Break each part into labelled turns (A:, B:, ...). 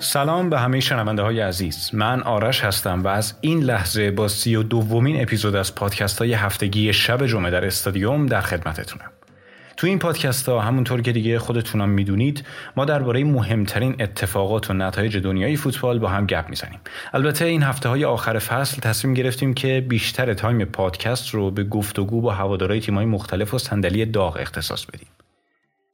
A: سلام به همه شنونده های عزیز. من آرش هستم و از این لحظه با سی و دومین اپیزود از پادکست های هفتگی شب جمعه در استادیوم در خدمتتونم. تو این پادکست ها همونطور که دیگه خودتونم می‌دونید ما درباره مهمترین اتفاقات و نتایج دنیای فوتبال با هم گپ می‌زنیم. البته این هفته های آخر فصل تصمیم گرفتیم که بیشتر time پادکست رو به گفتگو با هوادارهای تیمای مختلف و صندلی داغ اختصاص بدیم.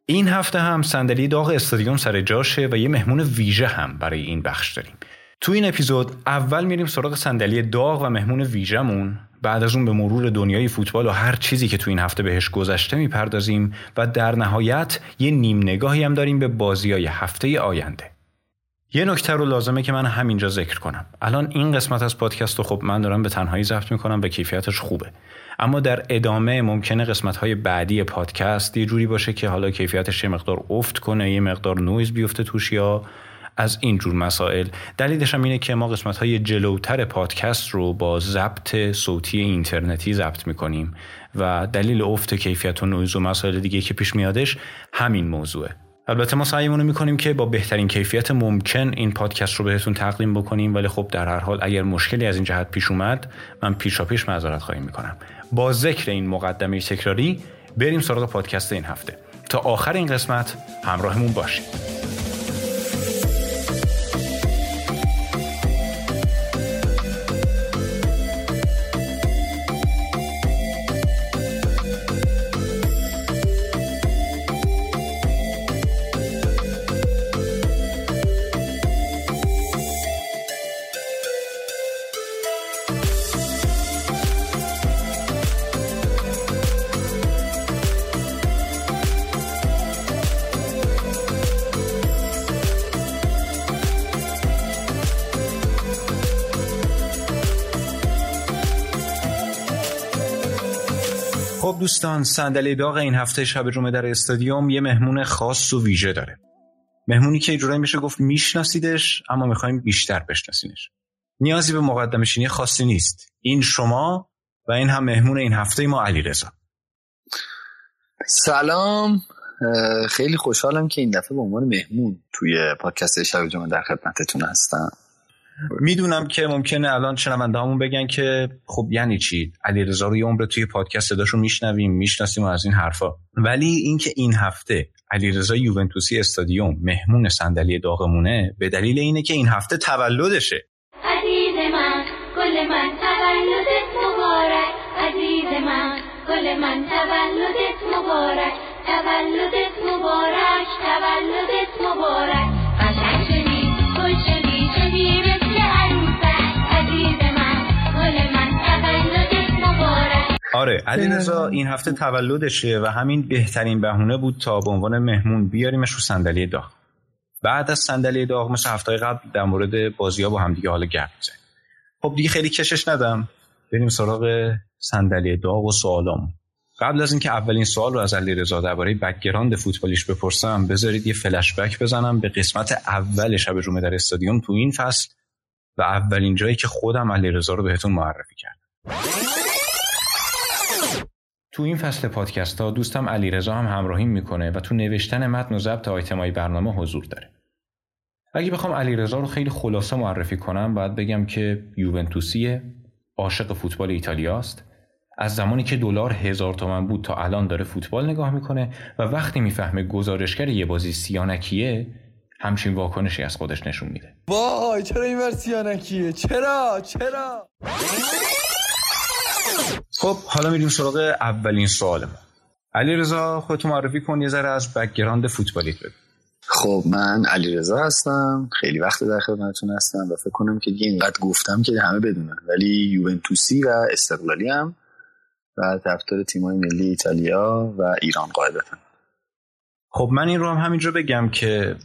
A: این هفته هم صندلی داغ استادیوم سر جاشه و یه مهمون ویژه هم برای این بخش داریم. تو این اپیزود اول میریم سراغ صندلی داغ و مهمون ویژهمون. بعد از اون به مرور دنیای فوتبال و هر چیزی که تو این هفته بهش گذشته می‌پردازیم و در نهایت یه نیم نگاهی هم داریم به بازی های هفته آینده. یه نکته رو لازمه که من همینجا ذکر کنم. الان این قسمت از پادکست رو خب من دارم به تنهایی ضبط می‌کنم و کیفیتش خوبه. اما در ادامه ممکنه قسمت های بعدی پادکست یه جوری باشه که حالا کیفیتش یه مقدار افت کنه یه مقدار نویز بیفته توش یا از این جور مسائل. دلیلش هم اینه که ما قسمت های جلوتر پادکست رو با ضبط صوتی اینترنتی ضبط می‌کنیم و دلیل افت کیفیت و نویز و مسائل دیگه که پیش میادش همین موضوعه. البته ما سعیمون رو می‌کنیم که با بهترین کیفیت ممکن این پادکست رو بهتون تقدیم بکنیم ولی خب در هر حال اگر مشکلی از این جهت پیش اومد من پیشا پیش معذرت خواهی می‌کنم. با ذکر این مقدمه تکراری بریم سراغ پادکست این هفته. تا آخر این قسمت همراهمون باشید. دوستان صندلی داغ این هفته شب جمعه در استادیوم یه مهمون خاص و ویژه داره. مهمونی که جورایی میشه گفت میشناسیدش اما می‌خوایم بیشتر بشناسینش. نیازی به مقدمشینی خاصی نیست. این شما و این هم مهمون این هفته ما علی رزا.
B: سلام خیلی خوشحالم که این دفعه به عنوان مهمون توی پادکست شب جمعه در خدمتتون هستم.
A: می‌دونم که ممکنه الان شنونده همون بگن که خب یعنی چی؟ علیرضا رو یه عمر توی پادکست صداشو میشنویم می‌شناسیم از این حرفا. ولی اینکه این هفته علیرضا یوونتوسی استادیوم مهمون صندلی داغمونه به دلیل اینه که این هفته تولدشه.
C: عزیز من گل من تولدت مبارک. عزیز من گل من تولدت مبارک. تولدت
A: آره علیرضا این هفته تولدشه و همین بهترین بهونه بود تا به عنوان مهمون بیاریمش رو صندلی داغ. بعد از صندلی داغ مثل هفته قبل در مورد بازی ها با هم دیگه حالا بزنیم خب دیگه خیلی کشش ندم. بریم سراغ صندلی داغ و سوالام قبل از اینکه اولین سوال رو از علیرضا درباره background فوتبالیش بپرسم بذارید یه فلش بک بزنم به قسمت اول شب جمعه در استادیوم تو این فصل و اولین جایی که خودم علیرضا رو بهتون معرفی کردم. تو این فصل پادکست ها دوستم علیرضا هم همراهی می‌کنه و تو نوشتن متن و ضبط آیتمای برنامه حضور داره. اگه بخوام علیرضا رو خیلی خلاصه معرفی کنم باید بگم که یوونتوسیه، عاشق فوتبال ایتالیاست، از زمانی که دلار هزار تومن بود تا الان داره فوتبال نگاه می‌کنه و وقتی می‌فهمه گزارشگر یه بازی سیانکیه همچین واکنشی از خودش نشون میده.
D: وای چرا این سیانکیه؟ چرا؟ چرا؟
A: خب حالا میریم سراغ اولین سوال ما. علی رضا خودتو معرفی کن یه ذره از background فوتبالیت بگو.
B: خب من علی رضا هستم. خیلی وقت در خدمتتون هستم و فکر کنم که دیگه اینقدر گفتم که همه بدونن. ولی یوونتوسی و استقلالی هم و طرفدار تیمای ملی ایتالیا و ایران قاعدتا.
A: خب من این رو هم همینجا بگم که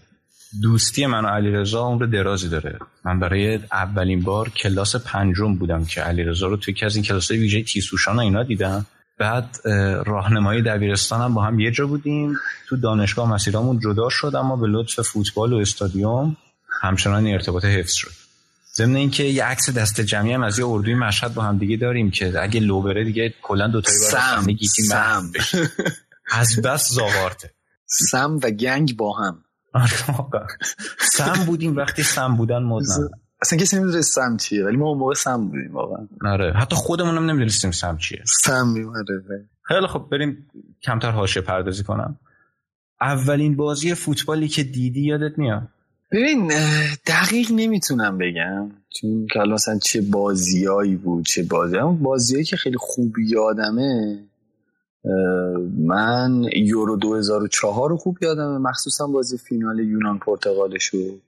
A: دوستی من و علیرضا عمر درازی داره. من برای اولین بار کلاس پنجم بودم که علیرضا رو توی یکی از این کلاس ویژه تیسوشان اینا دیدم. بعد راهنمایی دبیرستان هم با هم یه جا بودیم. تو دانشگاه مسیرامون جدا شد اما به لطف فوتبال و استادیوم همچنان ارتباط حفظ شد. ضمن اینکه یه عکس دست جمعی هم از یه اردوی مشهد با هم دیگه داریم که اگه لو بره دیگه کلا دو تایی
B: سم سم.
A: از بس زاوارته
B: سم و گنگ با هم.
A: سم بودیم وقتی سم بودن مد
B: اصلا کسی نمی‌دونه سم چیه ولی ما اون موقع سم بودیم واقعا.
A: آره حتی خودمون هم نمی‌دونستیم سم چیه.
B: سم میماره
A: خیلی خب بریم کمتر حاشیه پردازی کنم. اولین بازی فوتبالی که دیدی یادت میاد؟
B: ببین دقیق نمی‌تونم بگم چون که مثلا چه بازیایی بود چه بازی اما بازیایی که خیلی خوب یادمه من یورو 2004 رو خوب یادمه. مخصوصا بازی فینال یونان پرتغالشو.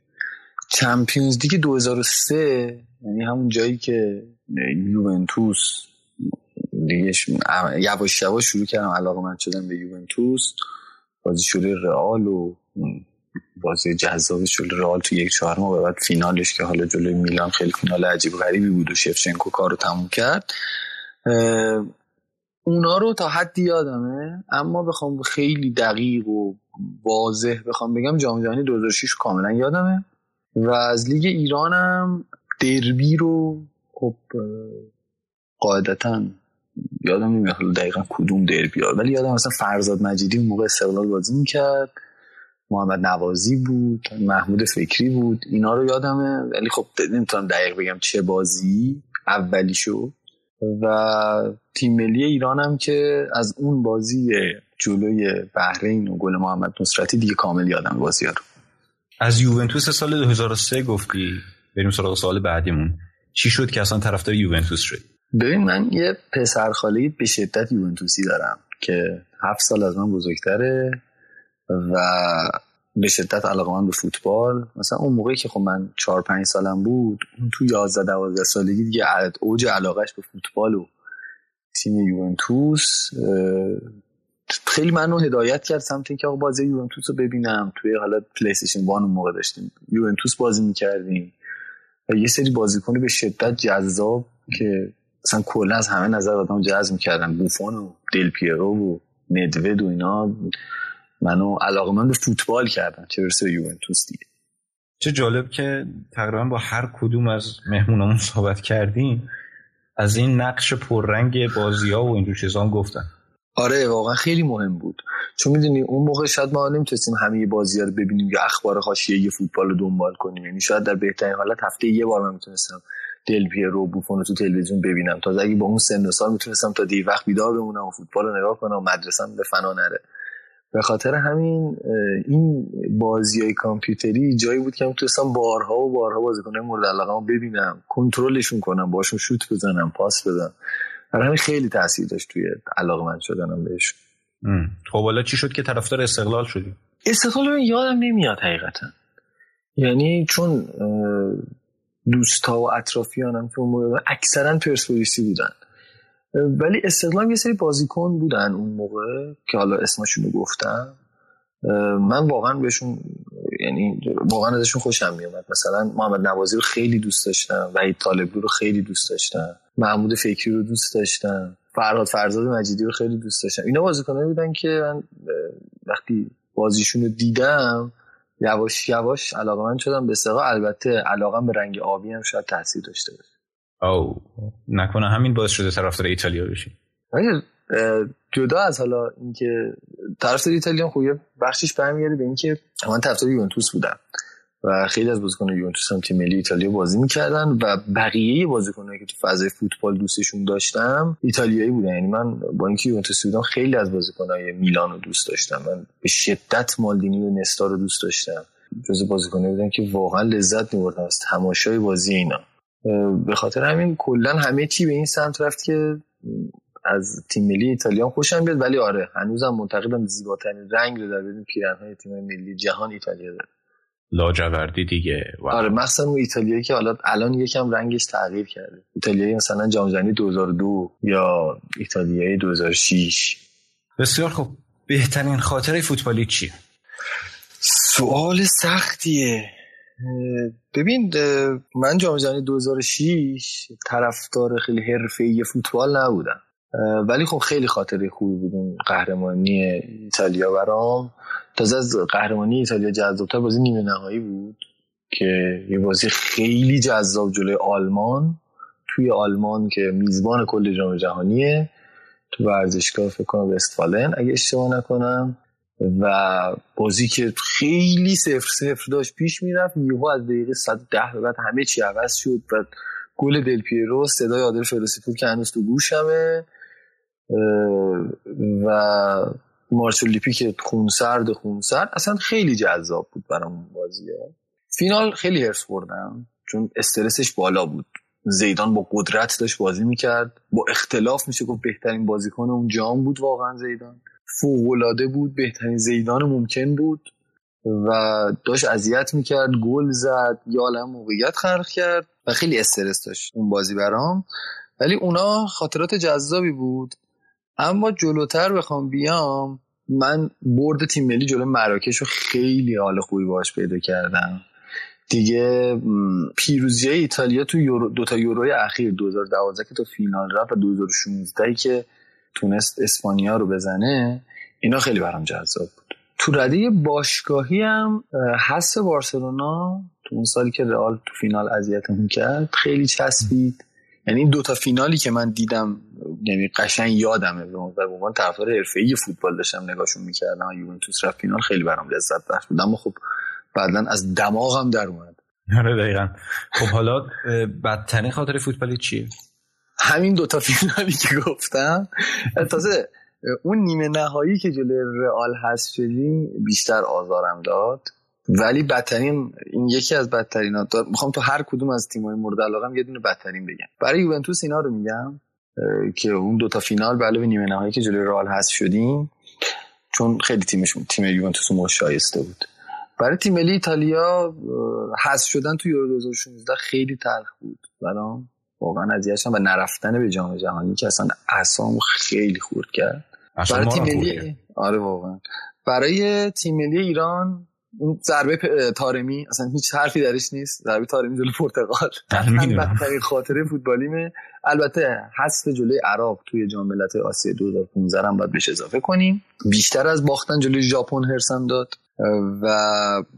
B: چمپیونز دیگه 2003 یعنی همون جایی که یوونتوس دیگه یواش یواش شروع کردم علاقه من شدم به یوونتوس. بازی شروع رئال و بازی جذاب جلوی رئال تو یک چهارم و بعد فینالش که حالا جلوی میلان خیلی فینال عجیب غریبی بود و شفچنکو کارو تموم کرد. اونا رو تا حدی یادمه. اما بخوام خیلی دقیق و واضح بخوام بگم جام جهانی 2006 کاملا یادمه. و از لیگ ایرانم دربی رو خب قاعدتا یادم نمیاد دقیقا کدوم دربی ها ولی یادم مثلا فرزاد مجیدی اون موقع استقلال بازی می‌کرد. محمد نوازی بود محمود فکری بود. اینا رو یادمه. ولی خب نمی‌تونم دقیق بگم چه بازی اولی شو و تیم ملی ایرانم که از اون بازی جلوی بحرین و گل محمد نصرتی دیگه کامل یادم بازی رو.
A: از یوونتوس سال 2003 گفتی. بریم سراغ سال بعدیمون. چی شد که اصلا طرفدار یوونتوس شد؟
B: ببین من یه پسر خاله به شدت یوونتوسی دارم که هفت سال از من بزرگتره و به شدت من به فوتبال. مثلا اون موقعی که خب من چهار پنج سالم بود اون تو یازده دوازده سالگی دیگه اوج علاقهش به فوتبال و تیم یوونتوس خیلی منو هدایت کرد سمت اینکه آقا بازی یوونتوس رو ببینم. توی حالا PlayStation one موقع داشتیم. یوونتوس بازی می‌کردیم. و یه سری بازیکن به شدت جذاب که مثلا کلا از همه نظر آدم جذب می‌کردن. بوفون و دل پیرو و ندوید و اینا. منو علاقه من به فوتبال کردن چه برسه به یوونتوس دیگه.
A: چه جالب که تقریبا با هر کدوم از مهمونامون صحبت کردیم از این نقش پررنگ بازی ها و اینجور چیزا گفتن.
B: آره واقعا خیلی مهم بود. چون می‌دونی اون موقع شاید ما نمی‌تونستیم همه بازی ها رو ببینیم یا اخبار حاشیه فوتبال رو دنبال کنیم. یعنی شاید در بهترین حالت هفته یه بار من می‌تونستم دل پیرو بوفون رو تو تلویزیون ببینم. تا اگه با اون سن و سال می‌تونستم تا دیر وقت بیدار بمونم و فوتبال رو نگاه کنم و مدرسم به فنا نره. به خاطر همین این بازی های کامپیوتری جایی بود که می‌تونستم بارها و بارها بازیکنان مورد علاقه ببینم کنترلشون کنم باشون شوت بزنم پاس بدم. برای همین خیلی تاثیر داشت توی علاقه من شدنم بهش
A: خب حالا چی شد که طرفدار استقلال شدی؟
B: استقلال یادم نمیاد حقیقتا. یعنی چون دوستا و اطرافیانم که اون اکثرا پرسپولیسی بودن. ولی استقلال یه سری بازیکن بودن اون موقع که حالا اسمشون رو گفتم. من واقعا بهشون یعنی واقعا ازشون خوشم میومد مثلا محمد نوازی رو خیلی دوست داشتم وحید طالبلو رو خیلی دوست داشتم محمود فکری رو دوست داشتم فرهاد فرزاد مجیدی رو خیلی دوست داشتم. اینا بازیکنایی بودن که من وقتی بازیشون رو دیدم یواش یواش علاقه من شدم به استقلال البته علاقه به رنگ آبی هم شاید تاثیر داشته باشه.
A: او نکنه همین باعث شده طرفدار ایتالیا بشی
B: جدا از حالا اینکه طرفدار ایتالیا خوب یه بخشش برمیگرده به اینکه من طرفدار یوونتوس بودم و خیلی از بازیکنان یوونتوس هم تیم ملی ایتالیا بازی می‌کردن و بقیه بازیکنایی که تو فضای فوتبال دوستشون داشتم ایتالیایی بودن. یعنی من با اینکه یوونتوسی بودم خیلی از بازیکنای میلان رو دوست داشتم. من به شدت مالدینی و نستا رو دوست داشتم. جز بازیکنایی بودن که واقعا لذت میبردم از تماشای بازی اینا. به خاطر همین کلا همه چی به این سمت رفت که از تیم ملی ایتالیا خوشم بیاد. ولی آره هنوزم معتقدم زیباترین رنگ رو در بین پیرنهای تیم ملی جهان ایتالیا داره.
A: لاجوردی دیگه.
B: واو. آره مثلا اون ایتالیایی که حالا الان یکم رنگش تغییر کرده. ایتالیایی مثلا جام جهانی 2002 یا ایتالیایی 2006
A: بسیار خوب. بهترین خاطره فوتبالی چیه؟
B: سوال سختیه. ببین من جام جهانی 2006 طرفدار خیلی حرفه‌ای فوتبال نبودم. ولی خب خیلی خاطره خوبی بود اون قهرمانی ایتالیا برام تازه از قهرمانی ایتالیا جذابتر بازی نیمه نهایی بود که یه بازی خیلی جذاب جلوی آلمان توی آلمان که میزبان کل جام جهانیه. تو ورزشگاه فکر کنم وستفالن اگه اشتباه نکنم. و بازی که خیلی صفر صفر داشت پیش می‌رفت. یهو از دقیقه 110 به بعد همه چی عوض شد و گل دل پیرو صدای عادل فردوسی‌پور که هنوز تو گوشمه. و مارچلو لیپی که خونسرد خونسرد اصلا خیلی جذاب بود برام بازی فینال خیلی حرف بردم چون استرسش بالا بود. زیدان با قدرت داشت بازی می‌کرد. با اختلاف میشه گفت بهترین بازیکن اون جام بود واقعا زیدان. فوقالعاده بود بهترین زیدان ممکن بود و داشت اذیت می‌کرد گل زد یا موقعیت خلق کرد و خیلی استرس داشت اون بازی برام. ولی اونا خاطرات جذابی بود. اما جلوتر بخوام بیام من برد تیم ملی جلو مراکش رو خیلی حال خوبی باش پیدا کردم. دیگه پیروزی ایتالیا تو دوتا یوروی اخیر 2012 که تو فینال رفت و 2016 که تونست اسپانیا رو بزنه اینا خیلی برام جذاب بود. تو رده باشگاهی هم حس بارسلونا تو اون سالی که رئال تو فینال اذیتمون کرد خیلی چسبید. یعنی این دوتا فینالی که من دیدم یعنی قشنگ یادمه. به عنوان طرفدار حرفه‌ای فوتبال داشتم نگاهشون می‌کردم. یوونتوس رفت فینال خیلی برام لذت بخش بود. اما خب بعدا از دماغم در اومد.
A: آره دقیقا. خب حالا بدترین خاطر فوتبالی چیه؟
B: همین دوتا فینالی که گفتم تازه اون نیمه نهایی که جلوی رئال هست شدیم بیشتر آزارم داد. ولی بدترین این یکی از بدترین ها می‌خوام تو هر کدوم از تیم‌های مورد علاقه یه دونه بدترین بگم. برای یوونتوس اینا رو میگم که اون دوتا فینال به علاوه نیمه نهایی که جلوی رئال هست شدیم چون خیلی تیمشون تیم یوونتوس شایسته بود. برای تیم ملی ایتالیا حذف شدن تو یورو 2016 خیلی تلخ بود. برام. واقعا اذیتشم و نرفتن به جام جهانی که اصلا اعصامو خیلی خورد کرد. برای تیم ملی آره واقعا. برای تیم ملی ایران اون ضربه تارمی اصلا هیچ حرفی درش نیست. ضربه تارمی جلوی پرتغال. بدترین خاطره فوتبالیمه. البته حذف جلوی عراق توی جام ملت‌های آسیا 2015 هم باید بهش اضافه کنیم. بیشتر از باختن جلوی ژاپن هرسم داد. و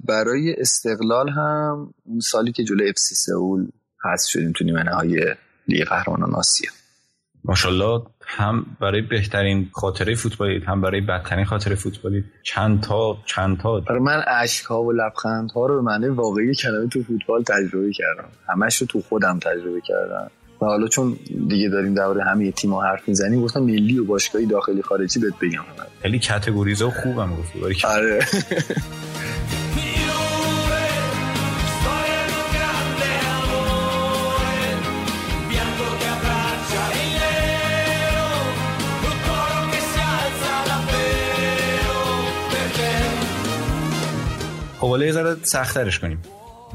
B: برای استقلال هم اون سالی که جلوی اف سئول حذف شدیم تو نیمه نهایی لیگ قهرمانان آسیا.
A: ماشاءالله هم برای بهترین خاطره فوتبالی هم برای بدترین خاطره فوتبالی چند تا چند تا؟
B: برای من اشک ها و لبخند ها رو به معنی واقعی کلمه تو فوتبال تجربه کردم. همش رو تو خودم تجربه کردم. و حالا چون دیگه داریم درباره همه تیم ها حرف می‌زنیم گفتم ملی و باشگاهی داخلی خارجی بهت بگم.
A: خیلی کاتگوریزه و خوبم گفتی.
B: آره.
A: خب حالا یه ذره سخترش کنیم.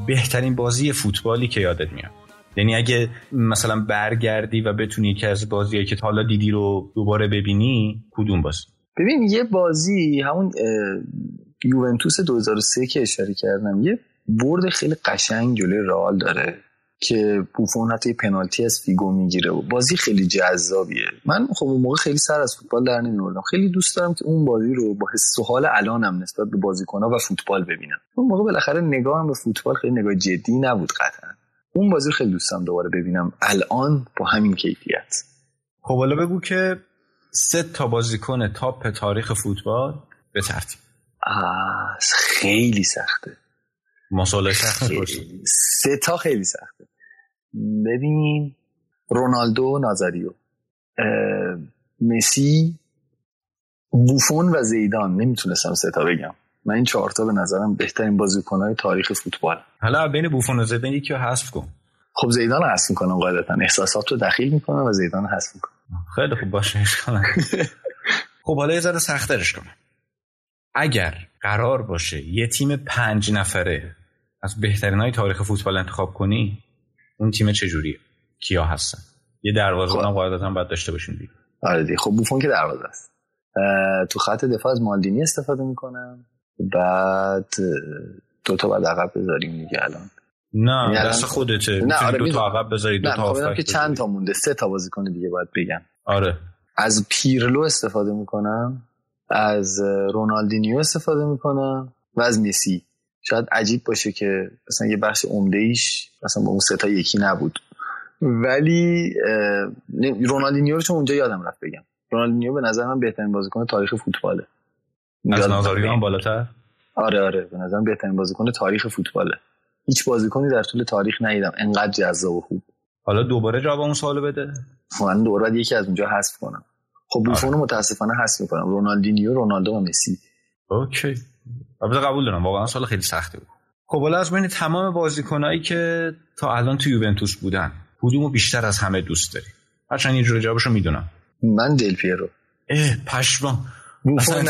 A: بهترین بازی فوتبالی که یادت میاد. یعنی اگه مثلا برگردی و بتونی یکی از بازیایی که حالا دیدی رو دوباره ببینی کدوم بازی؟
B: ببین یه بازی همون یوونتوس 2003 که اشاره کردم یه برد خیلی قشنگ جلوی رئال داره. که بوفون حتی پنالتی از فیگو می‌گیره و بازی خیلی جذابیه. من خب اون موقع خیلی سر از فوتبال در نمیوردم خیلی دوست دارم که اون بازی رو با حس و حال الانم نسبت به بازیکن‌ها و فوتبال ببینم. اون موقع بالاخره نگاهم به فوتبال خیلی نگاه جدی نبود قطعا. اون بازی رو خیلی دوستم دوباره ببینم. الان با همین کیفیت.
A: خب حالا بگو که سه تا بازیکن تاپ تاریخ فوتبال به ترتیب.
B: خیلی سخته.
A: مسئله سخت
B: سه تا خیلی سخته. ببین رونالدو نازاریو. مسی بوفون و زیدان. نمی‌تونستم سه تا بگم. من این چهارتا به نظرم بهترین بازیکنهای تاریخ فوتبال.
A: حالا بین بوفون و زیدان یکی رو حذف کن.
B: خب زیدان رو حذف می‌کنم قاعدتا. احساسات رو دخیل می‌کنم و زیدان رو حذف می‌کنم
A: خیلی خوب باشه کنم خب حالا یه ذره سخترش کنم. اگر قرار باشه یه تیم پنج نفره از بهترین های تاریخ فوتبال انتخاب کنی اون تیم چجوریه؟ کیا هستن؟ یه دروازه خب. قاعدتا باید داشته باشین دیگه.
B: آره دیگه. خب بوفون که دروازه است. تو خط دفاع از مالدینی استفاده می‌کنم. بعد دو تا بعد عقب بذاریم دیگه الان.
A: نه یعنی دست خودته. نه آره دو تا عقب بذاری دو تا
B: که چند تا مونده. سه تا بازیکن دیگه باید بگم.
A: آره.
B: از پیرلو استفاده می‌کنم. از رونالدینیو استفاده می‌کنم. و از مسی. شاید عجیب باشه که مثلا یه بخش عمده ایش مثلا با اون ستا یکی نبود. ولی رونالدینیو رو چون اونجا یادم رفت بگم. رونالدینیو به نظر من بهترین بازیکن تاریخ فوتباله.
A: از نازاریو هم بالاتر؟
B: آره آره. به نظرم بهترین بازیکن تاریخ فوتباله. هیچ بازیکنی در طول تاریخ ندیدم. انقدر جذاب و خوب.
A: حالا دوباره جواب اون سوالو بده.
B: من دوباره یکی از اونجا حذف کنم. خب بوفون رو متاسفانه حذف می‌کنم. رونالدینیو رونالدو و مسی.
A: اوکی. البته قبول دارم واقعا سال خیلی سخته بود. خب حالا از بین تمام بازیکنایی که تا الان تو یوونتوس بودن کدومو بیشتر از همه دوست داری هرچند یه جور جوابشو می‌دونم.
B: من دل پیرو.
A: اه پشما
B: بوفون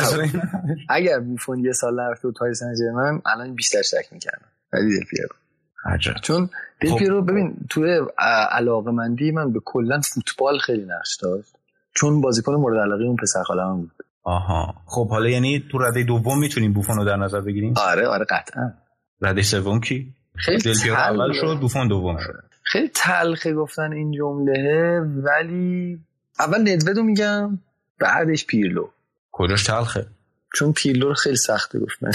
B: اگر بوفون یه سال رفته و پاریس من الان بیشتر شک می‌کردم. ولی دل پیرو.
A: عجب.
B: چون دل خب. پیرو ببین توی علاقه مندی من به کلا فوتبال خیلی نقش داشت. چون بازیکن مورد علاقه اون پسر خالم بود.
A: آها. خب حالا یعنی تو رده دوم می‌تونیم بوفون رو در نظر بگیریم؟
B: آره آره قطعا.
A: رده سوم کی؟
B: خیلی
A: اول شد بوفون دوم شد.
B: خیلی تلخه گفتن این جمله ولی اول ندودو میگم بعدش پیرلو.
A: کجاش تلخه؟
B: چون پیرلو خیلی سخته گفتن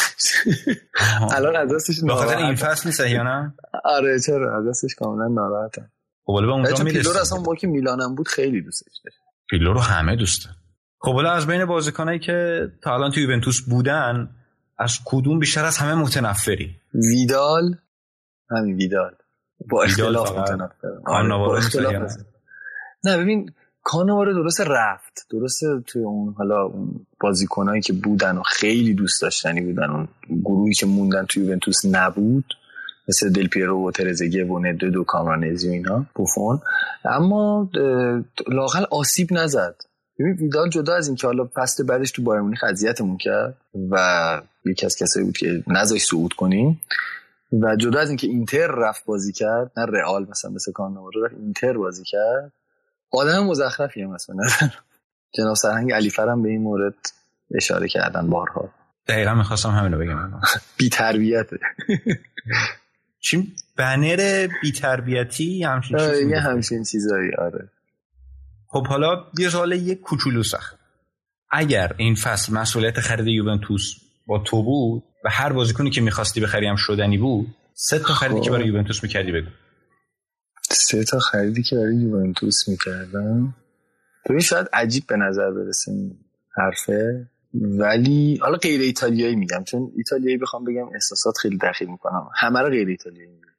B: الان از دستش
A: بخاطر این فصل نیست یا نه؟
B: آره چرا؟ از دستش کاملا ناراحتم.
A: خب به اونجا
B: پیرلو اصلا با که میلانم بود خیلی دوستش داشت.
A: پیرلو رو همه دوست خب حالا از بین بازیکنایی که تا الان تو یوونتوس بودن از کدوم بیشتر از همه متنفری؟
B: ویدال؟ همین ویدال. با اختلاف متنفر. نه؟ ببین کانوارو درست رفت. درست توی اون حالا اون بازیکنایی که بودن و خیلی دوست داشتنی بودن اون گروهی که موندن توی یوونتوس نبود مثل دل پیرو و ترزگه و ندو و کامرانزی و اینا بوفون. اما لاقل آسیب نزد. ببین ویدال جدا از اینکه حالا فصل بعدش تو بایر مونیخ اذیتمون کرد و یکی از کسایی بود که نذاش صعود کنیم و جدا از اینکه اینتر رفت بازی کرد نه رئال مثلا مثل کانوارو رفت اینتر بازی کرد آدم مزخرفی هم مثلا جناب سرهنگ علی فرم به این مورد اشاره کردن بارها.
A: دقیقا می‌خواستم همینو بگم.
B: بی تربیته
A: چی؟ بنر بی تربیتی همچین چیزی
B: یه همچین چیزایی آره.
A: خب حالا یه سوال یه کوچولو سخت. اگر این فصل مسئولیت خرید یوونتوس با تو بود و هر بازیکنی که می‌خواستی بخری هم شدنی بود سه تا خریدی که برای خب. یوونتوس می‌کردی بگو.
B: سه تا خریدی که برای یوونتوس می‌کردم. ببین شاید عجیب به نظر برسه این حرفه. ولی حالا غیر ایتالیایی میگم چون ایتالیایی بخوام بگم احساسات خیلی دخیل می‌کنم. همه رو غیر ایتالیایی میگم.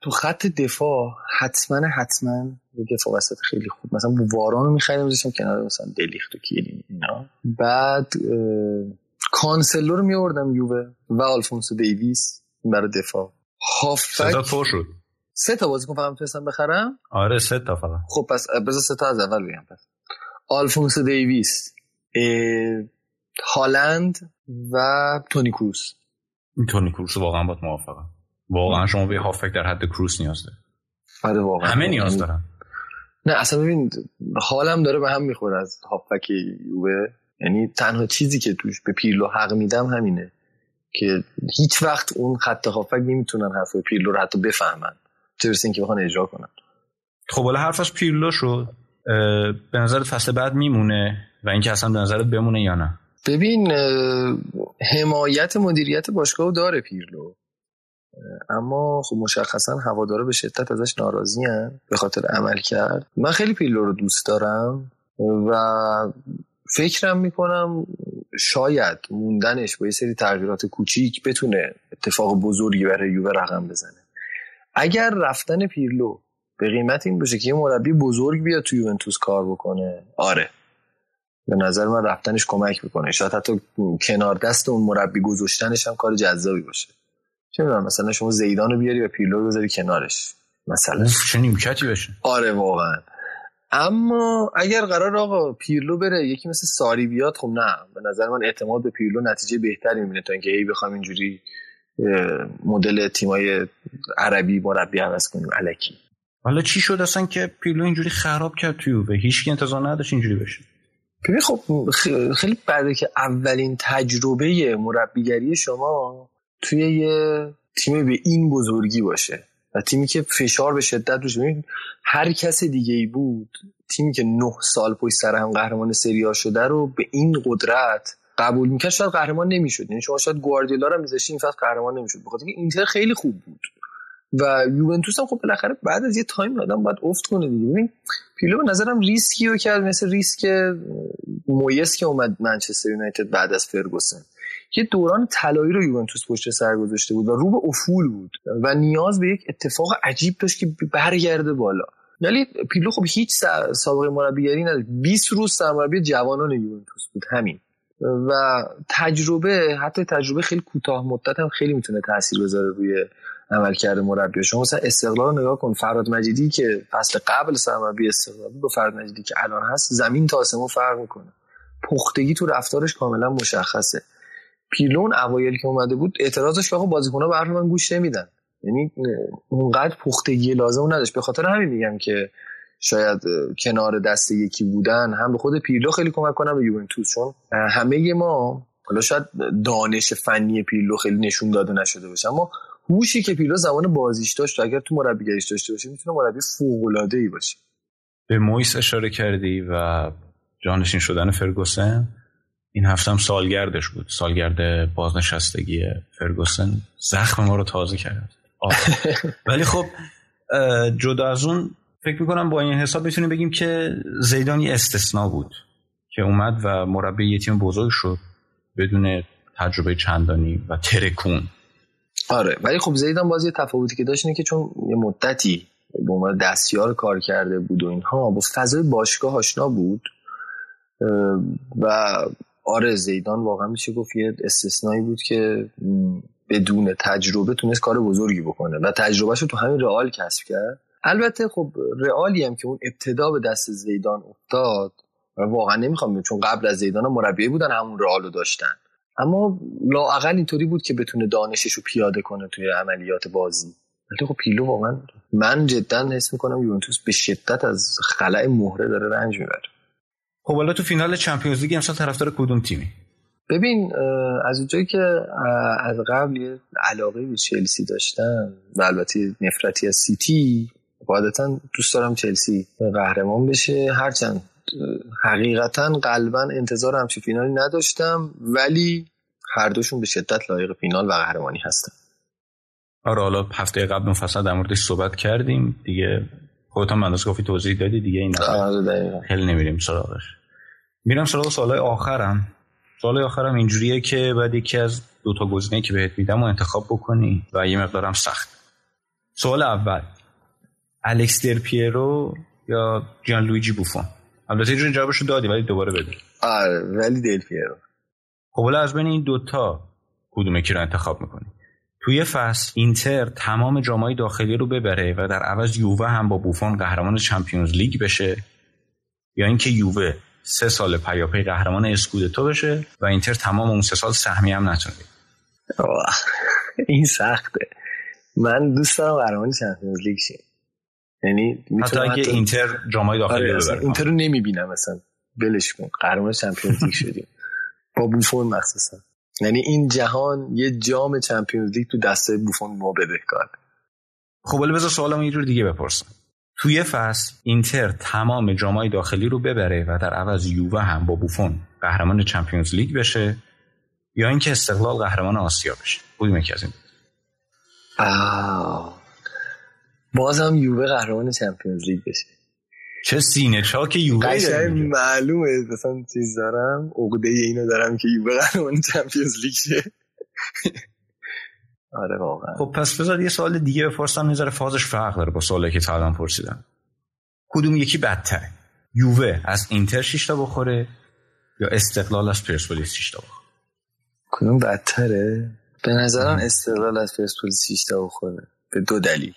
B: تو خط دفاع حتما حتما دفاع وسط خیلی خوب. مثلا واران رو میخریدم میذاشتم کنار مثلا دلیخت و کیلین اینا. بعد کانسلو رو میوردم یووه و آلفونسو دیویس برای دفاع.
A: هافبک شد.
B: سه تا بازیکن فقط می‌تونستم بخرم.
A: آره سه تا فقط.
B: خب پس بذار سه تا از اول بگم پس. آلفونسو دیویس هالند و تونی کروس.
A: تونی کروس واقعا باید موافقم. واقعا شما به هافک در حد کروس نیاز داره
B: آره واقعا.
A: همه نیاز دارن.
B: نه اصلا ببین حالم داره به هم می‌خوره از هافک یووه. یعنی تنها چیزی که توش به پیرلو حق میدم همینه که هیچ وقت اون خط هافک نمی‌تونن حرف پیرلو رو حتی بفهمن. چه اینکه بخوان اجرا کنن.
A: خب حالا حرفش پیرلو شد. به نظرت فصل بعد میمونه و اینکه اصلا به نظرت بمونه یا نه؟
B: ببین حمایت مدیریت باشگاه داره پیرلو. اما خب مشخصا هوادارا به شدت ازش ناراضی به خاطر عمل کرد. من خیلی پیرلو رو دوست دارم و فکرم می‌کنم شاید موندنش با یه سری تغییرات کوچیک بتونه اتفاق بزرگی برای یووه رقم بزنه. اگر رفتن پیرلو به قیمت این باشه که یه مربی بزرگ بیاد تو یوونتوس کار بکنه آره. به نظر من رفتنش کمک می‌کنه. شاید حتی کنار دست اون مربی گذاشتنش هم کار جذابی باشه. چه می‌دونم مثلا شما زیدان رو بیاری و پیرلو بذاری کنارش مثلا.
A: چه نیمکتی بشه
B: آره واقعا. اما اگر قرار آقا پیرلو بره یکی مثل ساری بیاد خب نه. به نظر من اعتماد به پیرلو نتیجه بهتری می‌بینه تا اینکه هی بخوام اینجوری مدل تیمای عربی مربی عوض کنیم الکی
A: حالا چی شد اصلا که پیرلو اینجوری خراب کرد توی به هیچ انتظار نداشت اینجوری بشه.
B: ببین خب خیلی بعده که اولین تجربه مربیگری شما توی یه تیم به این بزرگی باشه. و تیمی که فشار به شدت روش هر کس دیگه ای بود تیمی که نه سال پشت سر هم قهرمان سری شده رو به این قدرت قبول می‌کرد. شاید قهرمان نمی‌شد. یعنی شما شاید گواردیولا رو میذاشتین فصل قهرمان نمی‌شد. بخاطر اینکه اینتر خیلی خوب بود. و یوونتوس هم خب بالاخره بعد از یه تایم آدم باید افت کنه دیگه. ببین پیلو به نظرم ریسکی رو کرد مثل ریسک مویس که اومد منچستر یونایتد بعد از فرگوسن. یه دوران طلایی رو یوونتوس پشت سر گذاشته بود و رو به افول بود و نیاز به یک اتفاق عجیب داشت که برگرده بالا. ولی پیلو خب هیچ سابقه مربیگری نداره 20 روز سرمربی جوانان یوونتوس بود همین. و تجربه حتی تجربه خیلی کوتاه مدت هم خیلی می‌تونه تاثیر بذاره روی عملکرد مربی. شما مثلا استقلال رو نگاه کن. فراد مجیدی که فصل قبل سرمربی استقلال با فراد مجیدی که الان هست زمین تا آسمون فرق می‌کنه. پختگی تو رفتارش کاملا مشخصه. پیلون اوایل که اومده بود اعتراضش که آقا بازیکن‌ها به من گوش نمیدن. یعنی اونقدر پختگی لازم نداشت. به خاطر همین میگم که شاید کنار دست یکی بودن هم به خود پیرلو خیلی کمک کنم به یوونتوس. چون همه ما حالا شاید دانش فنی پیرلو خیلی نشون داده نشده باشه اما هوشی که پیرلو زمان بازیش داشت اگر تو مربیگریش داشته باشه می‌تونه مربی فوق العاده ای باشه.
A: به مویس اشاره کردی و جانشین شدن فرگوسن. این هفتم سالگردش بود. سالگرد بازنشستگی فرگوسن. زخم ما رو تازه کرد. ولی خب جدا از اون فکر می‌کنم با این حساب بتونیم بگیم که زیدان یه استثنا بود که اومد و مربی یه تیم بزرگ شد بدون تجربه چندانی و ترکون.
B: آره. ولی خب زیدان بازی تفاوتی که داشت اینه که چون یه مدتی به عنوان دستیار کار کرده بود و اینها با فضای باشگاه آشنا بود و آره زیدان واقعا میشه گفت یه استثنایی بود که بدون تجربه تونست کار بزرگی بکنه و تجربهش رو تو همین رئال کسب کرد. البته خب رئالی هم که اون ابتدا به دست زیدان افتاد و واقعا نمی‌خوام چون قبل از زیدان مربی بودن همون رئال رو داشتن. اما لااقل اینطوری بود که بتونه دانشش رو پیاده کنه توی عملیات بازی. ولی خب پیلو واقعا من جدا حس می‌کنم یوونتوس به شدت از خلع مهره داره رنج می‌بره.
A: خب حالا تو فینال چمپیونز لیگ امسال طرفدار کدوم تیمی؟
B: ببین از اونجایی که از قبل یه علاقه به چلسی داشتم و البته نفرتی از سیتی قاعدتا دوست دارم چلسی قهرمان بشه. هرچند حقیقتا قلبا انتظار همچی فینالی نداشتم ولی هر دوشون به شدت لایق فینال و قهرمانی هستن.
A: آره حالا هفته قبل مفصل در موردش صحبت کردیم. دیگه خودت هم کافی توضیح دادی دیگه این
B: آره
A: خیلی نمیریم سراغش. میرم سراغ سوالای آخرم. سوال آخرم اینجوریه که بعد یکی از دو تا گزینه که بهت میدم و انتخاب بکنی و یه مقدارم سخت. سوال اول. الکس دل پیرو یا جان لویجی بوفون؟ البته اینجوری جوابشو دادی ولی دوباره بده
B: آره ولی دل پیرو.
A: خب از بین این دوتا کدوم کی رو انتخاب می‌کنی؟ توی فصل اینتر تمام جامای داخلی رو ببره و در عوض یووه هم با بوفون قهرمان چمپیونز لیگ بشه یا اینکه یووه سه سال پیاپی قهرمان اسکودتو بشه و اینتر تمام اون سه سال سهمیه هم نتونه.
B: این سخته. من دوست دارم قهرمان چمپیونز لیگ شه. یعنی
A: حتی اگه اینتر جامای داخلی
B: آره رو اینتر رو نمی‌بینم مثلا ولش کن. قهرمان چمپیونز لیگ شدیم. با بوفون مخصوصا. یعنی این جهان یه جام چمپیونز لیگ تو دسته بوفون ما بدهکار
A: خب ولی بذار سوالم یه جور دیگه بپرسم. توی فصل اینتر تمام جامای داخلی رو ببره و در عوض یووه هم با بوفون قهرمان چمپیونز لیگ بشه یا اینکه استقلال قهرمان آسیا بشه. کدوم یکی از این
B: بازم یووه قهرمان چمپیونز لیگ بشه.
A: چه سینه چاک یووه
B: معلومه مثلا چیز دارم عقده اینو دارم که یووه قهرمان چمپیونز لیگ شه. آره واقعا.
A: خب پس بذار یه سوال دیگه بپرسم نظر فازش فرق داره با سوالی که تا پرسیدم. کدوم یکی بدتره؟ یووه از اینتر شیشتا بخوره یا استقلال از پرسپولیس شیشتا بخوره؟
B: کدوم بدتره؟ به نظرم استقلال از پرسپولیس شیشتا بخوره به دو دلیل.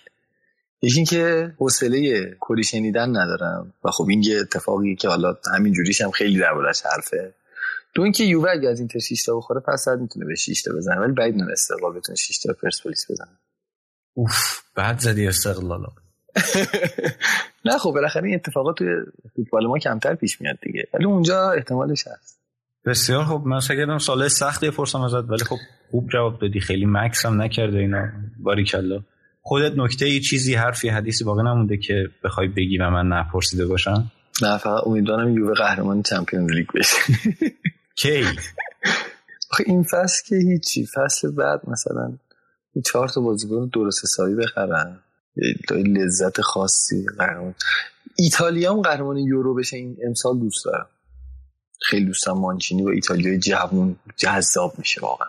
B: یکی که حوصله کلی شنیدن ندارم و خب این یه اتفاقی که حالا همین جوریش هم خیلی دربارش حرفه. دو اینکه یووه اگه از اینتر 6 تا بخوره پس صد می‌تونه به 6 تا بزنه. ولی بعید نه استقلال بتونه 6 تا پرسپولیس بزنه.
A: اوف بعد زدی استقلال.
B: نه خب بالاخره این اتفاقات توی فوتبال ما کمتر پیش میاد دیگه. ولی اونجا احتمالش هست.
A: بسیار خب من فکر کردم سال سختی فرصم ازت ولی خب خوب جواب دادی. خیلی مکس هم نکرده اینا. باریکلا. خودت نکته ای چیزی حرفی حدیثی باقی نمونده که بخوای بگی و من نپرسیده باشم؟
B: نه فقط امیدوارم یووه قهرمان چمپیونز لیگ بشه.
A: کی؟
B: این فصل که هیچی. فصل بعد مثلا این چهار تا بازیکن درست حسابی بخرن. یه لذت خاصی. قهرمان. ایتالیا هم قهرمان یورو بشه این امسال دوست دارم. خیلی دوستم مانچینی و ایتالیای جوون جذاب میشه واقعا.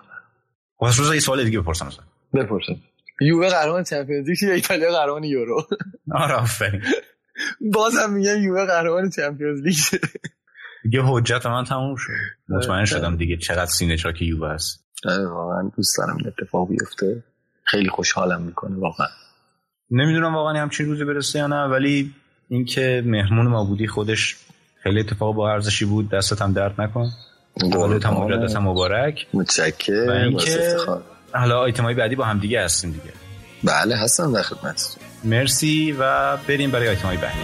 A: واسه روز یه سوال دیگه بپرسم
B: بپرسم. یووه قهرمان چمپیونز لیگ یا ایتالیا قهرمان یورو؟
A: آره آفرین
B: بازم میگم یووه قهرمان چمپیونز لیگ.
A: دیگه حجت من تموم شد. مطمئن. شدم دیگه چقدر سینه چاک یووه است.
B: واقعا دوست دارم این اتفاق بیفته. خیلی خوشحالم می‌کنه واقعا.
A: نمی‌دونم واقعا همچین روزی برسه یا نه ولی اینکه مهمون ما بودی خودش خیلی اتفاق با ارزشی بود دستت هم درد نکن. تولدت هم مولدت هم مبارک. و
B: متشکرم
A: اینکه-
B: باعث افتخار.
A: حالا آیتمای بعدی با هم دیگه هستیم دیگه.
B: بله هستم در خدمتتون.
A: مرسی و بریم برای آیتمای بعدی.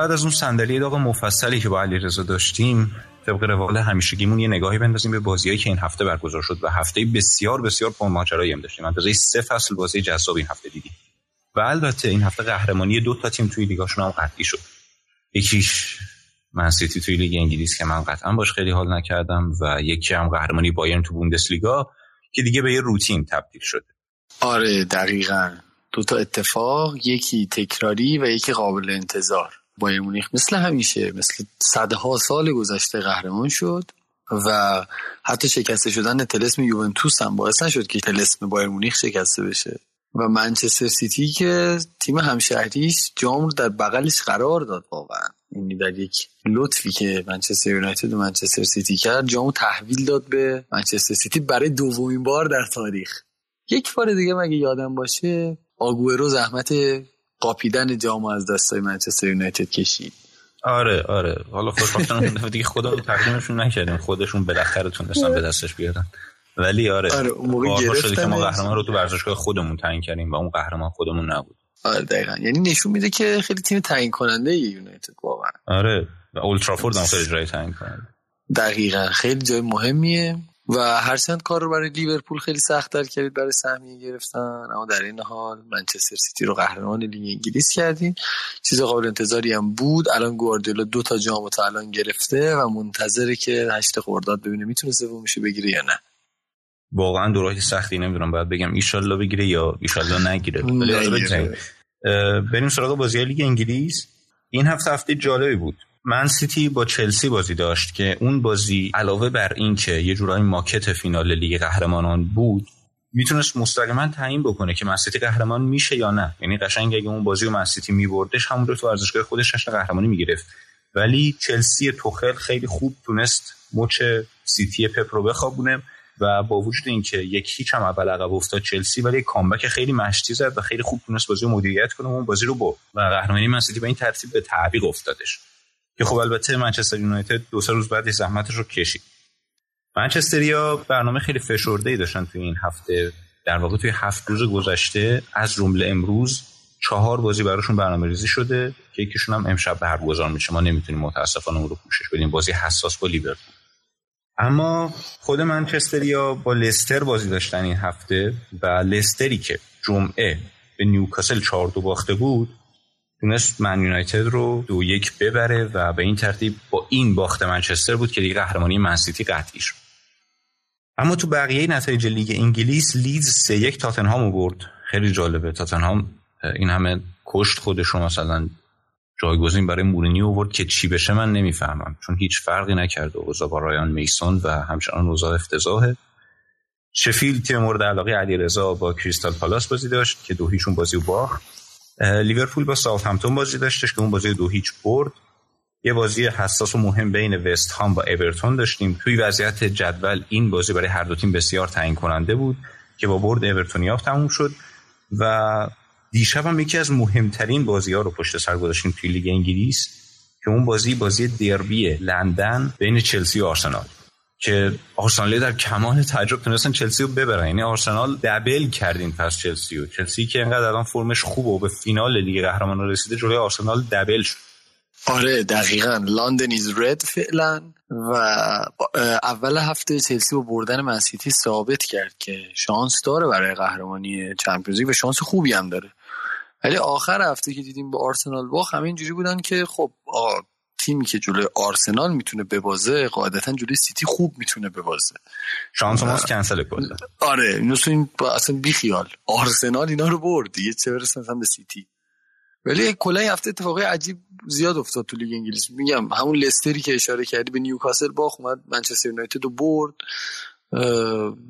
A: بعد از اون صندلی داغ مفصلی که با علیرضا داشتیم طبق روال همیشگیمون یه نگاهی بندازیم به بازیایی که این هفته برگزار شد و هفته بسیار بسیار پر ماجرایی هم داشتیم. اندازه سه فصل بازی جذاب این هفته دیدیم. و البته این هفته قهرمانی دو تا تیم توی لیگاشون هم قطعی شد. یکیش منسیتی توی لیگ انگلیس که من قطعا باش خیلی حال نکردم و یکی هم قهرمانی بایرن تو بوندسلیگا که دیگه به یه روتین تبدیل شده
B: آره دقیقا. دو تا اتفاق یکی تکراری و یکی قابل انتظار. بایر مونیخ مثل همیشه مثل صدها سال گذشته قهرمان شد و حتی شکسته شدن تلسم یوونتوس هم باعث نشد که تلسم بایر مونیخ شکسته بشه. و منچستر سیتی که تیم همشهریش جام رو در بغلش قرار داد واقعا. یعنی در یک لطفی که منچستر یونایتد و منچستر سیتی کرد جامو تحویل داد به منچستر سیتی برای دومین بار در تاریخ. یک بار دیگه مگه یادم باشه آگوئرو زحمت قاپیدن جامو از دستای منچستر یونایتد کشید.
A: آره آره. حالا خوشبختانه دیگه خودمون تقدیمشون نکردیم. خودشون بالاخره تونستن به دستش بیارن. ولی آره
B: آره، اون موقع
A: شده که ما. قهرمان رو تو ورزشگاه خودمون تعیین کردیم و اون قهرمان خودمون نبود.
B: آره دقیقا. یعنی نشون میده که خیلی تیم تعیین کننده یونایتد واقعا.
A: آره و اولترافورد هم خیلی جای تعیین کنند
B: دقیقا. خیلی جای مهمیه. و هرچند کار رو برای لیورپول خیلی سختتر کردید برای سهمیه گرفتن اما در این حال منچستر سیتی رو قهرمان لیگ انگلیس کردین چیز قابل انتظاری هم بود. الان گواردیولا دو تا جام تا الان گرفته و منتظره که هشت خرداد ببینه می‌تونه سومشو بگیره یا نه.
A: واقعا دوراهی سختی نمی‌دونم باید بگم ایشالله بگیره یا ایشالله نگیره. بریم سراغ بازی لیگ انگلیس. این هفته هفته جالبی بود. من سیتی با چلسی بازی داشت که اون بازی علاوه بر این که یه جورایی ماکت فینال لیگ قهرمانان بود می‌تونست مستقیما تعیین بکنه که من سیتی قهرمان میشه یا نه. یعنی قشنگ اگه اون بازی رو من سیتی میبردش همون رو تو ورزشگاه خودش جشن قهرمانی می‌گرفت. ولی چلسی توخل خیلی خوب تونست مچ سیتی پپ رو بخوابونه و با وجود اینکه یک هیچ هم اول عقب افتاد چلسی ولی comeback خیلی مشتی زد و خیلی خوب تونست بازی رو مدیریت کنه و اون بازی رو برد. و قهرمانی من سیتی به این ترتیب به تعویق افتادش. که خب البته منچستر یونایتد دو سه روز بعد زحمتش رو کشید. منچستریا برنامه خیلی فشرده ای داشتن توی این هفته. در واقع توی هفت روز گذشته از جمله امروز چهار بازی براشون برنامه ریزی شده که یکیشون هم امشب برگزار میشه. ما نمی‌تونیم متاسفانه اون رو پوشش بدیم. بازی حساس با لیورپول. اما خود منچستریا با لستر بازی داشتن این هفته و لستری که جمعه به نیوکاسل چهار دو باخته بود تونست من یونایتد رو دو یک ببره و به این ترتیب با این باخت منچستر بود که دیگه قهرمانی منسیتی قطعی شد. اما تو بقیه نتایج لیگ انگلیس لیدز سه یک تاتنهام برد. خیلی جالبه. تاتنهام این همه کشت خودش مثلا جایگزین برای مورینیو آورد که چی بشه من نمی‌فهمم. چون هیچ فرقی نکرده اوضاع با رایان میسون و همچنان اوضاع افتضاحه. شفیل تیم مورد علاقه علیرضا با کریستال پالاس بازی داشت که دو هیچ اون بازی رو باخت. لیورپول با ساوثهمپتون بازی داشتش که اون بازی دو هیچ برد. یه بازی حساس و مهم بین وست هام با اورتون داشتیم. توی وضعیت جدول این بازی برای هر دو تیم بسیار تعیین کننده بود که با برد اورتونیا تموم شد و دیشب هم یکی از مهمترین بازی ها رو پشت سر گذاشتیم توی لیگ انگلیس که اون بازی بازی دربی لندن بین چلسی و آرسنال. که آرسنال در کمال تعجب تونستن چلسی رو ببرن. یعنی آرسنال double کردین پس چلسی و چلسی که انقدر الان فرمش خوبه و به فینال لیگ قهرمانان رسیده جلوی آرسنال double شد.
B: آره دقیقا. London is red فعلا. و اول هفته چلسی با بردن منسیتی ثابت کرد که شانس داره برای قهرمانی چمپیونز و شانس خوبی هم داره. ولی آخر هفته که دیدیم با آرسنال باخت همه اینجوری بودن که خب تیمی که جلوی آرسنال می‌تونه ببازه قاعدتا جلوی سیتی خوب می‌تونه ببازه.
A: شانس ماست کنسل کلا
B: آره اینو این اصلا بیخیال آرسنال اینا رو برد دیگه چه برسه مثلا به سیتی؟ ولی کلا هفته اتفاقی عجیب زیاد افتاد تو لیگ انگلیس. میگم همون لستری که اشاره کردی به نیوکاسل باخت اومد منچستر یونایتد رو برد.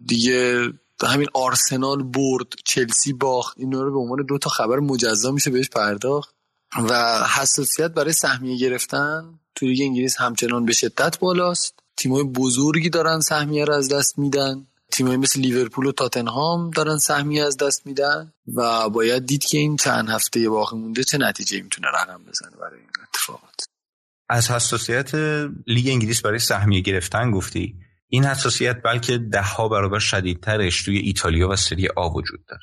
B: دیگه همین آرسنال برد چلسی باخت. اینا رو به عنوان دو تا خبر مجزا میشه بهش پرداخت. و حساسیت برای سهمیه گرفتن تو لیگ انگلیس همچنان به شدت بالاست. تیمای بزرگی دارن سهمیه رو از دست میدن. تیمایی مثل لیورپول و تاتنهام دارن سهمیه از دست میدن و باید دید که این چند هفته باقی مونده چه نتیجه می‌تونه رقم بزنه برای این اتفاقات.
A: از حساسیت لیگ انگلیس برای سهمیه گرفتن گفتی. این حساسیت بلکه ده ها برابر شدیدترش توی ایتالیا و سری آ وجود داره.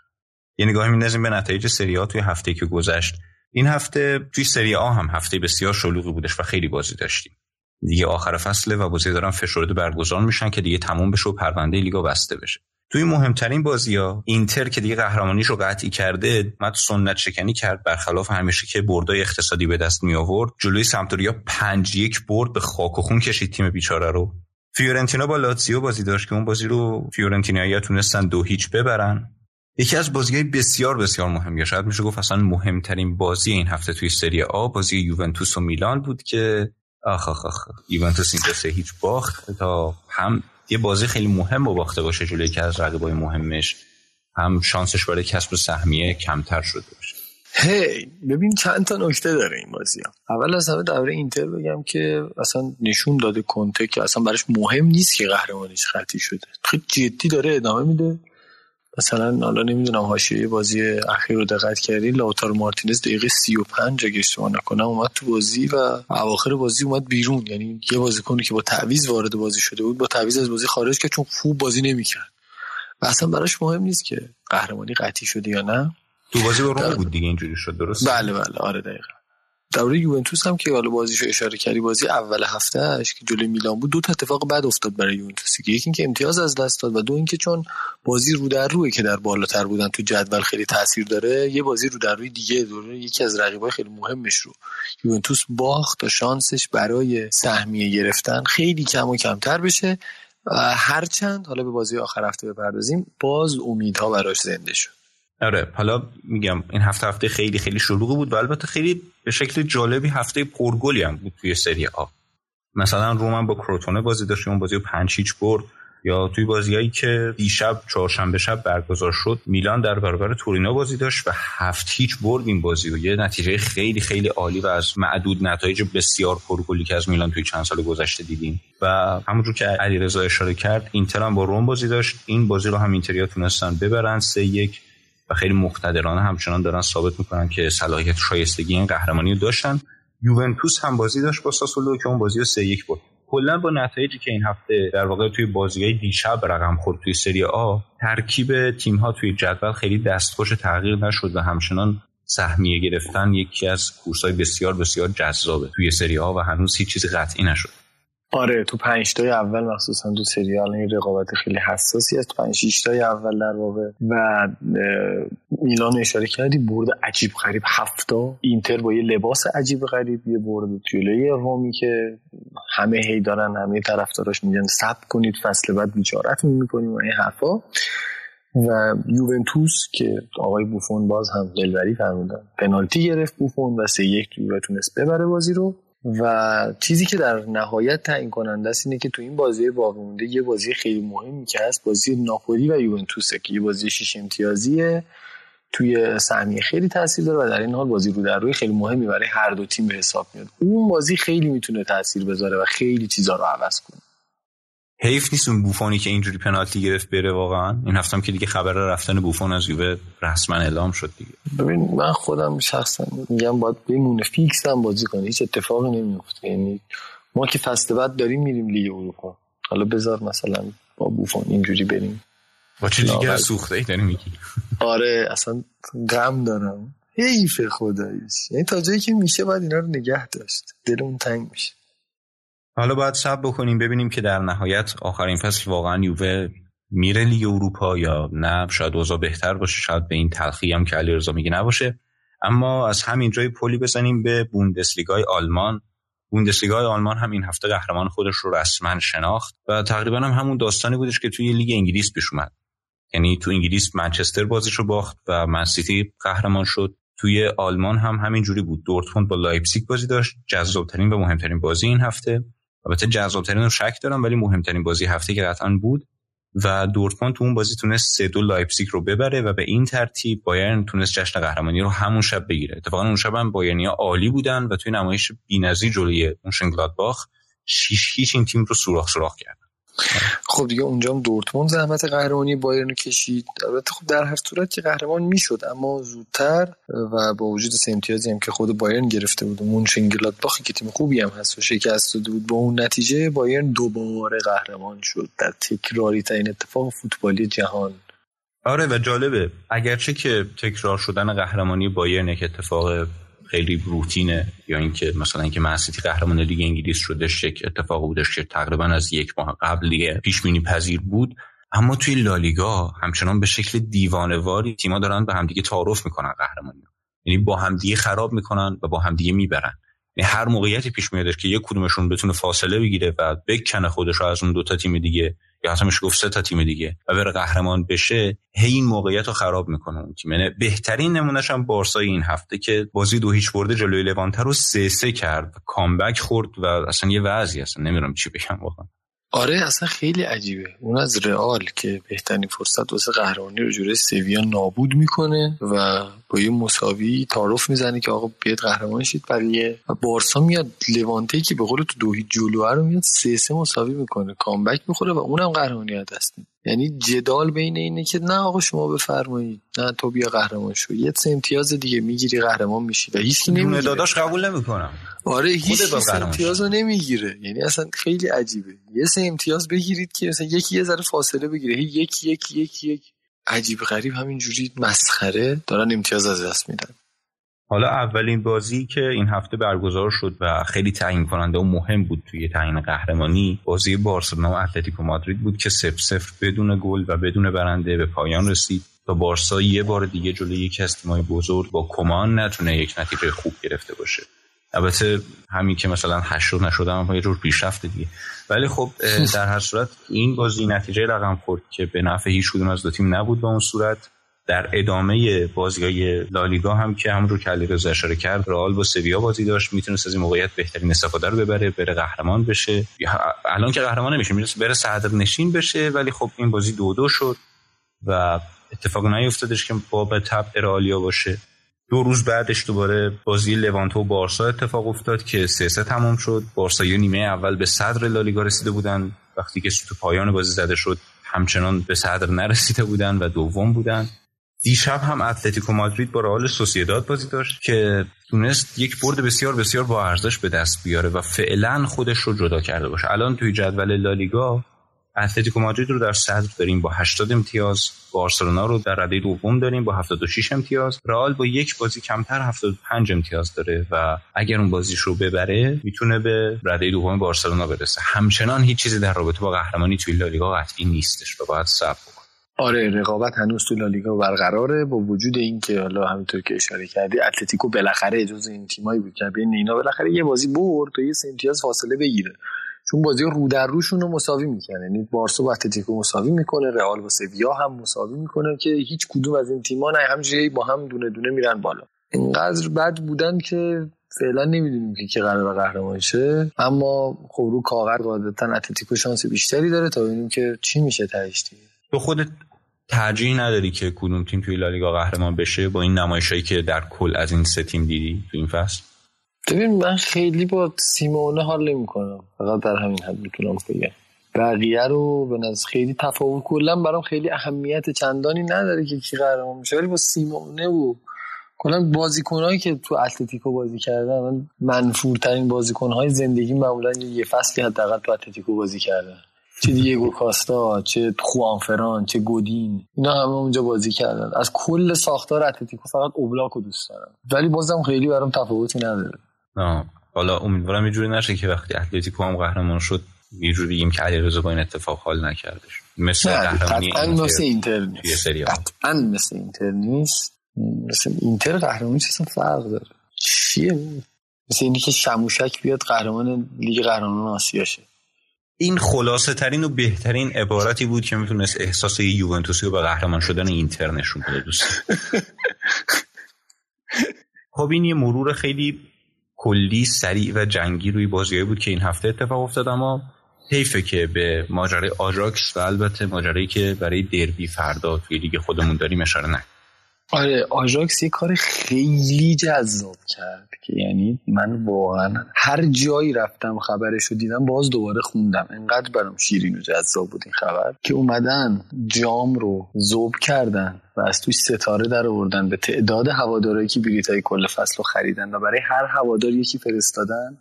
A: یه نگاهی میندازیم به نتایج سری آ توی هفته که گذشت. این هفته توی سری آ هم هفته بسیار شلوغی بودش و خیلی بازی داشتیم. دیگه آخر فصله و بازی دارن فشرده برگزار میشن که دیگه تموم بشه و پرونده لیگا بسته بشه. توی مهمترین بازی ها اینتر که دیگه قهرمانیش رو قطعی کرده مت سنت شکنی کرد برخلاف همیشه که بردای اقتصادی به دست می آورد جلوی سمتوریا پنج یک برد به خاک و خون کشید تیم بیچاره رو. فیورنتینا با لاتزیو بازی داشت که اون بازی رو فیورنتینایی تونستن دو هیچ ببرن. یکی از بازی بسیار بسیار مهم یا شاید میشه گفت اصلا مهمترین بازی این هفته توی سری آ بازی یوونتوس و میلان بود که آخ آخ آخ یوونتوس این سه هیچ باخت تا هم یه بازی خیلی مهم رو باخته باشه جلوی که از رقیبای مهمش. هم شانسش برای کسب سهمیه کمتر شده باشه.
B: هی ببین چند تا نکته داره این بازی هم. اول از همه درباره اینتر بگم که اصلا نشون داده کنته که اصلا براش مهم نیست که قهرمانیش خطی شده. خیلی جدی داره ادامه میده. مثلا حالا نمی‌دونم حاشیه بازی اخیر رو دقت کردی لاتار مارتینز دقیقه 35 اگه اشتباه نکنم اومد تو بازی و اواخر بازی اومد بیرون. یعنی یه بازیکنی که با تعویض وارد بازی شده بود با تعویض از بازی خارج که چون خوب بازی نمی‌کرد. و اصلا براش مهم نیست که قهرمانی قطعی شده یا نه.
A: تو بازی با روم بود دیگه اینجوری شد درست
B: بله بله. آره دقیقا. دوره یوونتوس هم که حالا بازیشو اشاره کردی بازی اول هفتهش که جلوی میلان بود دو تا اتفاق بد افتاد برای یوونتوس که یکی اینکه امتیاز از دست داد و دو اینکه چون بازی رو در روی که در بالاتر بودن تو جدول خیلی تاثیر داره یه بازی رو در روی دیگه دوره یکی از رقیبای خیلی مهمش رو. یوونتوس باخت تا شانسش برای سهمیه گرفتن خیلی کم و کمتر بشه هرچند حالا به بازی آخر هفته بپردازیم باز امیدها براش زنده شد.
A: آره حالا میگم این هفته هفته خیلی خیلی شلوغی بود و البته خیلی به شکل جالبی هفته پرگلی هم بود توی سری آ. مثلا رومن با کروتونه بازی داشت اون بازی رو پنج هیچ برد. یا توی بازیایی که دیشب چهارشنبه شب برگزار شد میلان در برابر تورینو بازی داشت و هفت هیچ برد این بازی و یه نتیجه خیلی خیلی عالی و از معدود نتایج بسیار پرگلی که از میلان توی چند سال گذشته دیدیم. و همونجور که علیرضا اشاره کرد اینتر هم با روم بازی داشت. این بازی رو هم اینتریا تونستن ببرن. سه یک و خیلی مقتدرانه همچنان دارن ثابت می‌کنن که صلاحیت شایستگی این قهرمانی رو داشتن. یوونتوس هم بازی داشت با ساسولو که اون بازی رو سه یک بود کلا با نتایجی که این هفته در واقع توی بازی های دیشب رقم خورد توی سری آ ترکیب تیم ها توی جدول خیلی دستخوش تغییر نشد و همچنان سهمیه گرفتن یکی از کورس های بسیار بسیار جذابه توی سری آ و هنوز هیچ چیزی قطعی نشد.
B: آره تو پنج تای اول مخصوصا تو سریال این رقابت خیلی حساسی است پنج شش تای اول در واقع. و میلان اشاره کردی برد عجیب غریب. هفتا اینتر با یه لباس عجیب غریب یه برد جلوی رومی که همه هی دارن همه طرفداراش میگن سب کنید فصل بعد بیچارتون می‌کنیم. و این حرفا. و یوونتوس که آقای بوفون باز هم دلبری فرمودن پنالتی گرفت بوفون و سه یک تونست ببره بازی رو. و چیزی که در نهایت تعیین کننده است اینه که تو این بازی باقی مونده یه بازی خیلی مهمی که هست بازی ناپولی و یوونتوسه که یه بازی شیش امتیازیه توی سهمیه خیلی تاثیر داره و در این حال بازی رو در روی خیلی مهمی برای هر دو تیم به حساب میاد. اون بازی خیلی می‌تونه تاثیر بذاره و خیلی چیزا رو عوض کنه.
A: حیف نیست اون بوفونی که اینجوری پنالتی گرفت بره واقعا؟ این هفتم که دیگه خبر رفتن بوفون از یووه رسما اعلام شد دیگه.
B: ببین من خودم شخصا میگم باید بمونه فیکس هم بازی کنه هیچ اتفاقی نمیفته یعنی ما که فصل بعد داریم میریم لیگ اروپا. حالا بذار مثلا با بوفون اینجوری بریم.
A: با چه جیگر سوخته ای داری میگی.
B: آره اصلا غم دارم. حیف خداییش. یعنی تا جایی که میشه باید اینا رو نگه داشت. دلمون تنگ میشه.
A: حالا باید صبر بکنیم ببینیم که در نهایت آخرین فصل واقعا یووه میره لیگ اروپا یا نه. شاید اوضاع بهتر باشه شاید به این تلخی هم که علیرضا میگه نباشه. اما از همین جا یه پلی بزنیم به بوندسلیگای آلمان. بوندسلیگای آلمان هم این هفته قهرمان خودش رو رسما شناخت و تقریبا هم همون داستانی بودش که توی لیگ انگلیس پیش اومد. یعنی تو انگلیس منچستر بازیش رو باخت و منسیتی قهرمان شد. توی آلمان هم همین جوری بود. دورتموند با لایپزیگ بازی داشت. جذابترین و مهمترین بازی این هفته. البته جذابترین رو شک دارم ولی مهمترین بازی هفته که قطعا بود و دورتموند تو اون بازی تونست سه دو لایپزیگ رو ببره و به این ترتیب بایرن تونست جشن قهرمانی رو همون شب بگیره. اتفاقا اون شب هم بایرنیا عالی بودن و توی نمایش بی‌نظیر جلوی باخ شیش هیچ این تیم رو سوراخ سوراخ کرد
B: خب دیگه اونجا هم دورتموند زحمت قهرمانی بایرن کشید. البته خب در هر صورت که قهرمان می‌شد اما زودتر و با وجود سه هم که خود بایرن گرفته بود و باخی که تیم خوبی هم هست و شکست داده بود با اون نتیجه بایرن دوباره قهرمان شد در تکراری ترین اتفاق فوتبالی جهان.
A: آره و جالبه. اگرچه که تکرار شدن قهرمانی بایرن یک اتفاق خیلی روتینه یا اینکه مثلا اینکه منسیتی قهرمان لیگ انگلیس شدش یک اتفاق بودش که تقریبا از یک ماه قبل دیگه پیش بینی پذیر بود. اما توی لالیگا همچنان به شکل دیوانواری تیما دارن به همدیگه تعارف می‌کنن قهرمانی یعنی با همدیگه خراب می‌کنن و با همدیگه می‌برن. هر موقعیتی پیش میادش که یک کدومشون بتونه فاصله بگیره و بکنه خودش از اون دوتا تیم دیگه یا حتی میشه گفت سه تا تیم دیگه و بره قهرمان بشه هی این موقعیت رو خراب می‌کنه اون تیم. یعنی بهترین نمونهش هم بارسای این هفته که بازی دو هیچ برده جلوی لوانتر رو سه سه کرد کامبک خورد و اصلا یه وضعی اصلا نمی‌دونم چی بگم واقعا.
B: آره اصلا خیلی عجیبه. اون از رئال که بهترین فرصت واسه قهرمانی رو جوره سویا نابود می‌کنه و با یه مساوی تعارف می‌زنه که آقا بیاد قهرمان شید. بقیه و بارسا میاد لوانته که به قول تو دو جلوه رو میاد سه سه مساوی می‌کنه. کامبک می‌خوره و اونم قهرمانی دست یعنی جدال بین اینه که نه آقا شما بفرمایید. نه تو بیا قهرمان شو. یه سه امتیاز دیگه می‌گیری قهرمان میشی و هیچ نمی‌گیره.
A: داداش قبول نمی‌کنم.
B: آره هیچ امتیاز رو نمی‌گیره. یعنی اصلا خیلی عجیبه. یه سه امتیاز بگیرید که مثلا یکی یه ذره فاصله بگیره. یکی یکی یکی یک عجیب غریب همینجوری مسخره. دارن امتیاز از دست میدن.
A: حالا اولین بازی که این هفته برگزار شد و خیلی تعیین کننده و مهم بود توی تعیین قهرمانی بازی بارسلونا و اتلتیکو مادرید بود که سف سفر بدون گل و بدون برنده به پایان رسید تا بارسا یه بار دیگه جلوی یک از بزرگ با کمان نتونه یک نتیجه خوب گرفته باشه. البته همین که مثلا هشت نشده هم یه جور پیشرفت دیگه. ولی خب در هر صورت این بازی نتیجه رقم خورد که به نفع هیچ کدوم از دو تیم نبود به اون صورت. در ادامه بازی های لالیگا هم که همون رو که علیرضا اشاره کرد رئال با سویا بازی داشت می‌تونست از این موقعیت بهترین استفاده رو ببره بره قهرمان بشه. الان که قهرمان نمیشه می‌رسه بره صدر نشین بشه ولی خب این بازی دو دو شد و اتفاق نیفتادش که باب تب رئالیا باشه. دو روز بعدش دوباره بازی لوانتو و بارسا اتفاق افتاد که سه سه تمام شد. بارسا نیمه اول به صدر لالیگا رسیده بودن. وقتی که تو پایان بازی زده شد همچنان به صدر نرسیده بودن و دوم بودن. دیشب هم اتلتیکو مادرید با رئال سوسیداد بازی داشت که تونست یک برد بسیار بسیار با ارزش به دست بیاره و فعلا خودش رو جدا کرده باشه. الان توی جدول لالیگا اتلتیکو مادرید رو در صدر داریم با 80 امتیاز. بارسلونا رو در رده دوم داریم با 76 امتیاز. رئال با یک بازی کمتر 75 امتیاز داره و اگر اون بازیش رو ببره می‌تونه به رده دوم بارسلونا برسه. همچنان هیچ چیزی در رابطه با قهرمانی توی لالیگا قطعی نیستش و باید صبر
B: آره رقابت هنوز تو لالیگا برقراره با وجود اینکه حالا همینطور که اشاره کردی اتلتیکو بالاخره جز این تیمایی بود که بین اینا بالاخره یه بازی برد تا یه امتیاز فاصله بگیره. چون بازی رو در روشون رو مساوی می‌کنه. یعنی بارسا با اتلتیکو مساوی می‌کنه رئال با سویا هم مساوی می‌کنه که هیچ کدوم از این تیم‌ها نه همجوری با هم دونه دونه میرن بالا. اینقدر بد بودن که فعلا نمی‌دونیم که کی قرار قهرمان شه. اما خب رو کاغذ قاعدتا اتلتیکو شانس بیشتری داره تا ببینیم که چی میشه تهش
A: تو خودت ترجیح نداری که کدوم تیم توی لالیگا قهرمان بشه با این نمایشایی که در کل از این سه تیم دیدی تو این فصل؟
B: ببین من خیلی با سیمونه حال نمی کنم فقط در همین حد می‌تونم بگم. بقیه رو به نظر خیلی تفاوت کلا برام خیلی اهمیت چندانی نداره که کی قهرمان میشه. ولی با سیمونه و کلا بازیکنهایی که تو اتلتیکو بازی کردن من منفورترین بازیکنهای زندگی معمولا یه فصلی حداقل تو اتلتیکو بازی کردن. چه دیگو کاستا چه خوانفران چه گودین اینا همه اونجا بازی کردن. از کل ساختار اتلتیکو فقط اوبلاکو دوست دارم. ولی بازم خیلی برام تفاوتی نداره.
A: آه. حالا امیدوارم یه جوری نشه که وقتی اتلتیکو هم قهرمان شد یه جوری بگیم که علیرضا با این اتفاق حال نکردش. مثل قهرمانی
B: مثل اینتر نیست. قطعا مثل اینتر نیست. مثل اینتر قهرمانی اصلا فرق داره؟ چیه؟ مثل اینی که شموشک بیاد قهرمان لیگ قهرمانان آسیا شه.
A: این خلاصه ترین و بهترین عبارتی بود که می‌تونست احساس یوونتوسی رو به قهرمان شدن اینتر نشون بده دوست. خب این یه مرور خیلی کلی سریع و جنگی روی بازیایی بود که این هفته اتفاق افتاد اما حیفه که به ماجرای آژاکس و البته ماجرایی که برای دربی فردا توی لیگ خودمون داریم اشاره نکنیم
B: آره آژاکس یه کار خیلی جذاب کرد. که یعنی من واقعا هر جایی رفتم خبرش رو دیدم باز دوباره خوندم. انقدر برام شیرین و جذاب بود این خبر که اومدن جام رو زوب کردن و از توش ستاره در آوردن به تعداد هوادارایی که بلیطای کل فصل رو خریدن و برای هر هوادار یکی فرستادن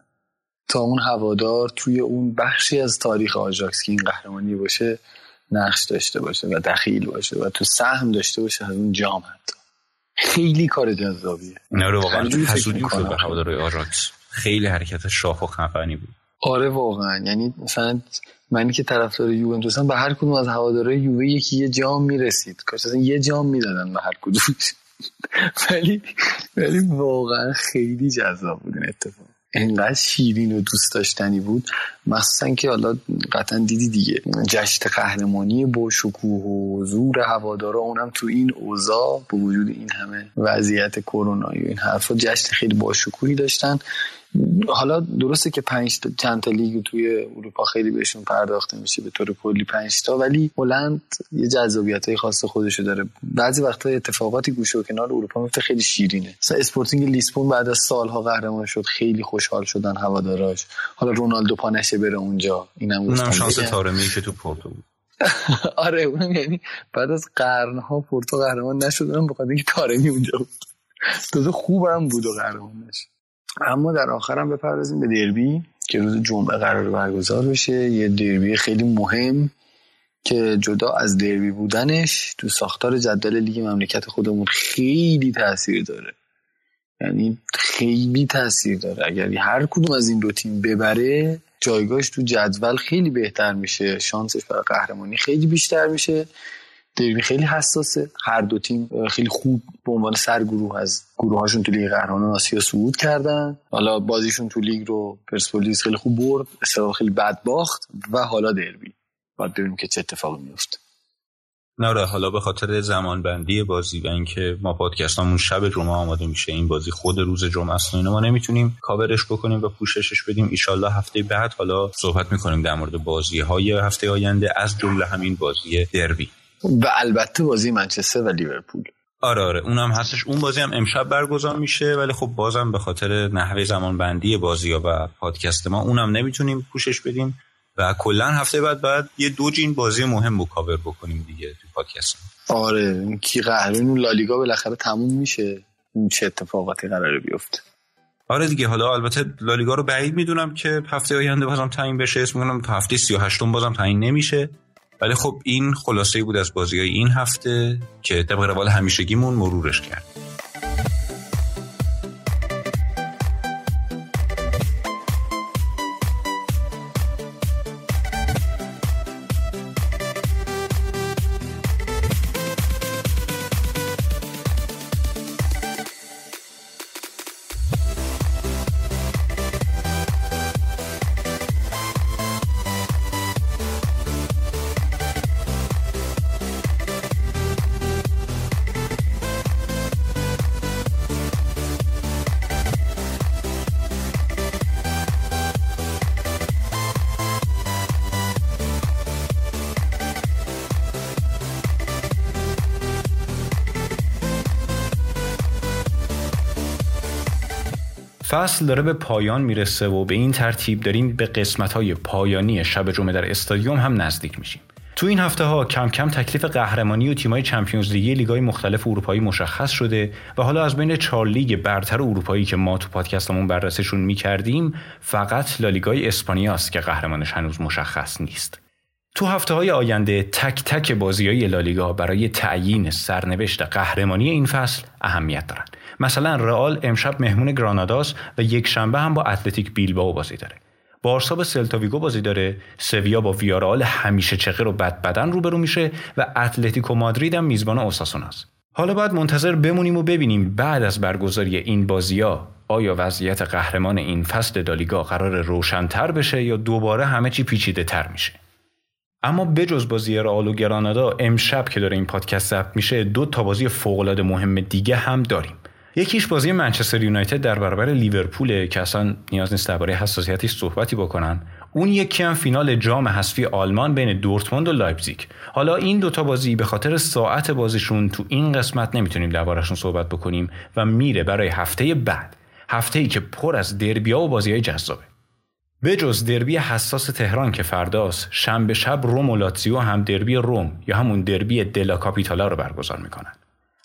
B: تا اون هوادار توی اون بخشی از تاریخ آژاکس که این قهرمانی باشه نقش داشته باشه و دخیل باشه و تو سهم داشته باشه از اون جام حتی. خیلی کار جذابیه.
A: اینا رو واقعا حسودی. شد به هوادارهای آژاکس خیلی حرکت شاخ و خفنی بود.
B: آره واقعا. یعنی مثلا منی که طرفدار یوونتوسم به هر کدوم از هوادارهای یووه یکی یه جام می‌رسید. کاش اصلا یه جام می‌دادن به هر کدوم. ولی ولی واقعا خیلی جذاب بود این اتفاق. انقدر شیرین و دوست داشتنی بود. مخصوصا که حالا قطعا دیدی دیگه. جشن قهرمانی با شکوه و زور هوادارا اونم تو این اوضاع با وجود این همه وضعیت کرونایی و این حرفا جشن خیلی با شکوهی داشتن. حالا درسته که پنج تا چند تا لیگ توی اروپا خیلی بهشون پرداخته میشه به طور کلی پنج تا ولی هلند یه جذابیت های خاص خودشو داره. بعضی وقتا اتفاقاتی گوشه و کنار اروپا میفته خیلی شیرینه. مثلا اسپورتینگ لیسبون بعد از سالها قهرمان شد خیلی خوشحال شدن هواداراش. حالا رونالدو پا نشه بره اونجا. اینم
A: اونم
B: گفتم.
A: شانس. تارمی که تو پورتو
B: آره اونم یعنی بعد از قرنها پورتو قهرمان نشدن بخاطر اینکه تارمی اونجا بود. تازه خوبم بود و قهرمان نشد اما در آخرم بپردازیم به دربی که روز جمعه قرار برگزار بشه. یه دربی خیلی مهم که جدا از دربی بودنش تو ساختار جدول لیگ مملکت خودمون خیلی تاثیر داره. یعنی خیلی تاثیر داره. اگر هر کدوم از این دو تیم ببره جایگاهش تو جدول خیلی بهتر میشه. شانسش برای قهرمانی خیلی بیشتر میشه. دربی خیلی حساسه. هر دو تیم خیلی خوب به عنوان سرگروه از گروهاشون تو لیگ قهرمانان آسیا صعود کردن. حالا بازیشون تو لیگ رو پرسپولیس خیلی خوب برد استقلال خیلی بد باخت و حالا دربی. باید ببینیم که چه اتفاقی میفته
A: نه آره، حالا به خاطر زمان بندی بازی و اینکه ما پادکستامون شب جمعه آماده میشه این بازی خود روز جمعه است و اینا ما نمی‌تونیم کاورش بکنیم و پوششش بدیم. ایشالله هفته بعد حالا صحبت می‌کنیم در مورد بازی های هفته آینده از جمله همین بازی دربی.
B: و البته بازی منچستر و لیورپول.
A: آره آره. اونم هستش. اون بازی هم امشب برگزار میشه ولی خب بازم به خاطر نحوه زمان بندی بازی ها و پادکست ما اونم نمی‌تونیم پوشش بدیم و کلا هفته بعد بعد یه دو جین بازی مهم رو کاور بکنیم دیگه تو پادکست ما.
B: آره کی قهرمان لالیگا بالاخره تموم میشه. این چه اتفاقاتی قراره بیفته.
A: آره دیگه حالا البته لالیگا رو بعید می‌دونم که هفته آینده بازم تعیین بشه. اسم می‌کنم تا هفته 38 بازم تعیین نمیشه. ولی خب این خلاصه بود از بازی های این هفته که طبق روال همیشگیمون مرورش کرد. فصل داره به پایان می‌رسه و به این ترتیب داریم به قسمت های پایانی شب جمعه در استادیوم هم نزدیک میشیم تو این هفته ها کم کم تکلیف قهرمانی و تیمای چمپیونز لیگ لیگای مختلف اروپایی مشخص شده و حالا از بین چهار لیگ برتر اروپایی که ما تو پادکستمون بررسیشون می‌کردیم فقط لالیگای اسپانیا است که قهرمانش هنوز مشخص نیست تو هفته های آینده تک تک بازی های لالیگا برای تعیین سرنوشت قهرمانی این فصل اهمیت دارند. مثلا رئال امشب مهمون گراناداست و یک شنبه هم با اتلتیک بیلبائو بازی داره. بارسا به سلتاویگو بازی داره، سویا با ویارال همیشه چقه و بد بدن روبرو میشه و اتلتیکو مادرید هم میزبان اوساسوناست. حالا باید منتظر بمونیم و ببینیم بعد از برگزاری این ها آیا وضعیت قهرمان این فصل دالیگا قرار روشنتر بشه یا دوباره همه چی پیچیده تر میشه. اما بجز بازی رئال و گرانادا امشب که داره این پادکست ضبط میشه دو تا بازی فوق مهم دیگه هم داریم یکیش بازی منچستر یونایتد در برابر لیورپول که اصلا نیاز نیست درباره حساسیتش صحبتی بکنم اون یکی هم فینال جام حذفی آلمان بین دورتموند و لایپزیگ. حالا این دوتا بازی به خاطر ساعت بازیشون تو این قسمت نمی‌تونیم دربارهشون صحبت بکنیم و میره برای هفته بعد. هفته ای که پر از دربیا و بازی های جذابه. به جز دربی حساس تهران که فرداست شنبه شب روم و لاتزیو هم دربی روم یا همون دربی della Capitale رو برگزار می‌کنن.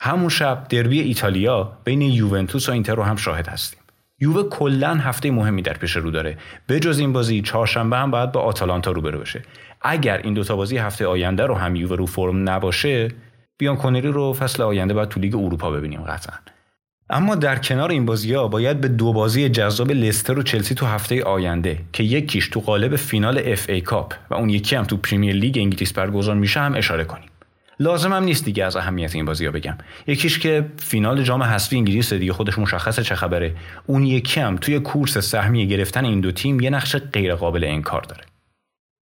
A: همون شب دربی ایتالیا بین یوونتوس و اینتر رو هم شاهد هستیم. یووه کلا هفته مهمی در پیش رو داره. به جز این بازی چهارشنبه هم باید با آتالانتا روبرو بشه. اگر این دوتا بازی هفته آینده رو هم یووه رو فرم نباشه بیانکونری رو فصل آینده باید تو لیگ اروپا ببینیم قطعا. اما در کنار این بازی ها باید به دو بازی جذاب لستر و چلسی تو هفته آینده که یکیش تو قالب فینال FA Cup و اون یکی هم تو پریمیر لیگ انگلیس برگزار میشه هم اشاره کنیم. لازم هم نیست دیگه از اهمیت این بازی ها بگم. یکیش که فینال جام حذفی انگلیس دیگه خودش مشخصه چه خبره. اون یکی هم توی کورس سهمیه گرفتن این دو تیم یه نقش غیر قابل انکار داره.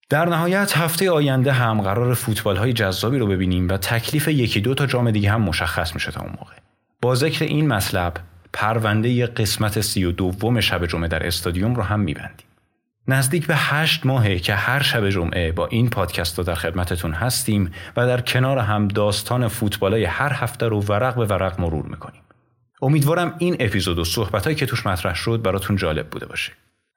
A: در نهایت هفته آینده هم قرار فوتبال های جذابی رو ببینیم و تکلیف یکی دو تا جام دیگه هم مشخص میشه تا اون موقع. با ذکر این مطلب پرونده قسمت سی و دوم شب جمعه در استادیوم رو هم میبندیم. نزدیک به هشت ماهه که هر شب جمعه با این پادکست رو در خدمتتون هستیم و در کنار هم داستان فوتبالای هر هفته رو ورق به ورق مرور می‌کنیم. امیدوارم این اپیزود و صحبتهایی که توش مطرح شد براتون جالب بوده باشه.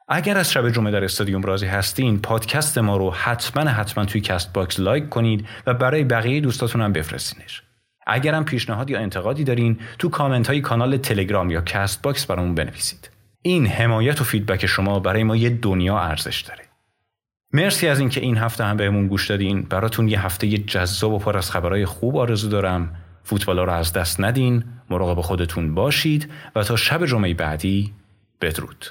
A: اگر از شب جمعه در استادیوم راضی هستین پادکست ما رو حتما حتما توی Castbox like کنید و برای بقیه دوستاتون هم بفرستینش. اگرم پیشنهاد یا انتقادی دارین تو کامنت های کانال تلگرام یا Castbox برامون بنویسید این حمایت و feedback شما برای ما یه دنیا ارزش داره. مرسی از اینکه این هفته هم بهمون گوش دادین. براتون یه هفته جذاب و پر از خبرهای خوب آرزو دارم. فوتبالا رو از دست ندین. مراقب خودتون باشید و تا شب جمعه بعدی بدرود.